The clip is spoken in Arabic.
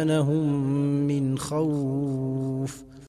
وآمنهم من خوف